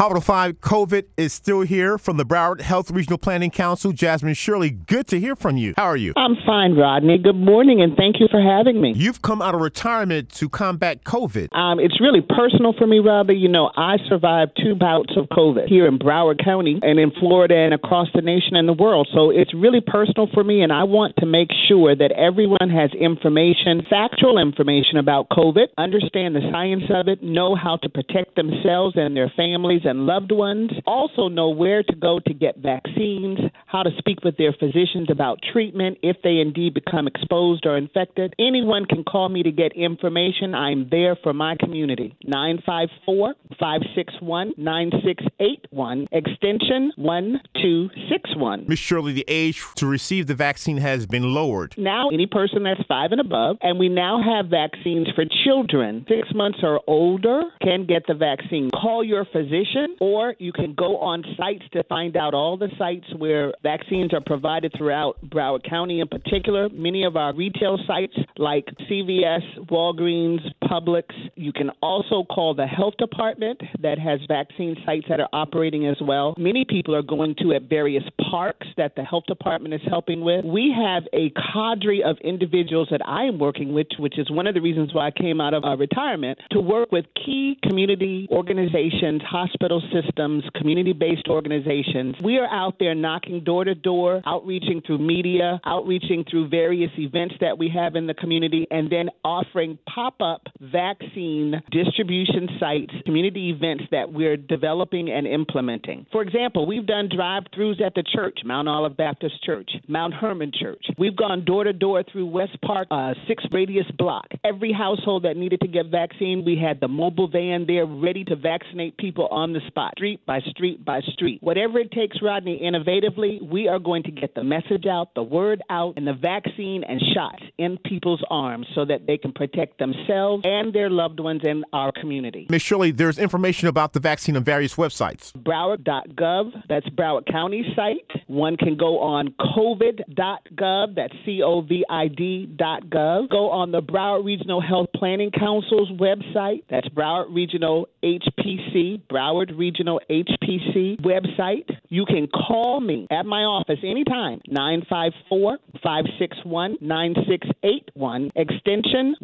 Hot 5 COVID is still here from the Broward Health Regional Planning Council. Jasmin Shirley, good to hear from you. How are you? I'm fine, Rodney. Good morning, and thank you for having me. You've come out of retirement to combat COVID. Um, it's really personal for me, Robbie. You know, I survived two bouts of COVID here in Broward County and in Florida and across the nation and the world. So it's really personal for me, and I want to make sure that everyone has information, factual information about COVID, understand the science of it, know how to protect themselves and their families and loved ones, also know where to go to get vaccines, how to speak with their physicians about treatment if they indeed become exposed or infected. Anyone can call me to get information. I'm there for my community. 954 561 9681, extension 1261. Miss Shirley, the age to receive the vaccine has been lowered. Now, any person that's five and above, and we now have vaccines for children six months or older can get the vaccine. Call your physician, or you can go on sites to find out all the sites where vaccines are provided throughout Broward County in particular. Many of our retail sites like CVS, Walgreens, Publix. You can also call the health department that has vaccine sites that are operating as well. Many people are going to at various parks that the health department is helping with. We have a cadre of individuals that I am working with, which is one of the reasons why I came out of uh, retirement, to work with key community organizations, hospital systems, community based organizations. We are out there knocking door to door, outreaching through media, outreaching through various events that we have in the community, and then offering pop up vaccine distribution sites, community events that we're developing and implementing. For example, we've done drive throughs at the church, Mount Olive Baptist Church, Mount Hermon Church. We've gone door to door through West Park, uh, six radius block. Every household that needed to get vaccine, we had the mobile van there ready to vaccinate people on the spot, street by street by street. Whatever it takes, Rodney, innovatively, we are going to get the message out, the word out, and the vaccine and shots in people's arms so that they can protect themselves and their loved ones in our community. Miss Shirley, there's information about the vaccine on various websites. Broward.gov, that's Broward County site. One can go on COVID.gov, that's C O V I D.gov. Go on the Broward Regional Health Planning Council's website, that's Broward Regional HPC, Broward Regional HPC website. You can call me at my office anytime, 954 561 9681, extension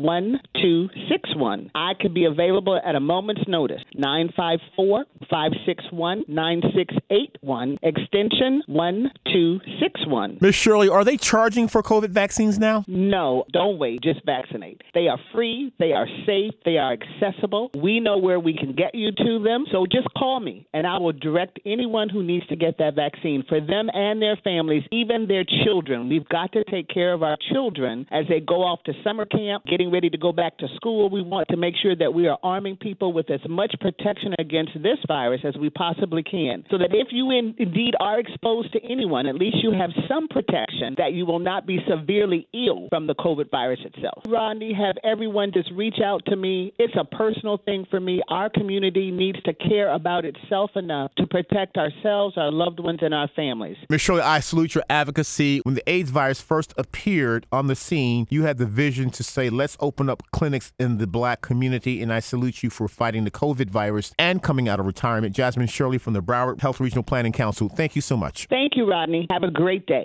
1261. I could be available at a moment's notice, 954 561 9681, extension 1261. Miss Shirley, are they charging for COVID vaccines now? No, don't wait, just vaccinate. They are free, they are safe, they are accessible. We know where we can get you to them, so just call me and I will direct anyone who needs to get that vaccine for them and their families, even their children. We've got to take care of our children as they go off to summer camp, getting ready to go back to school. We want to make sure that we are arming people with as much protection against this virus as we possibly can, so that if you in, indeed are exposed to anyone, at least you have some protection that you will not be severely ill from the COVID virus itself. Rodney, have everyone just reach out to me. It's a personal thing for me. Our community needs to care about itself enough to protect ourselves, our loved ones, and our families. Miss Shirley, I salute your advocacy. When the AIDS virus first appeared on the scene, you had the vision to say, let's open up clinics in the black community, and I salute you for fighting the COVID virus and coming out of retirement. Jasmin Shirley from the Broward Health Regional Planning Council, thank you so much. Thank you, Rodney. Have a great day.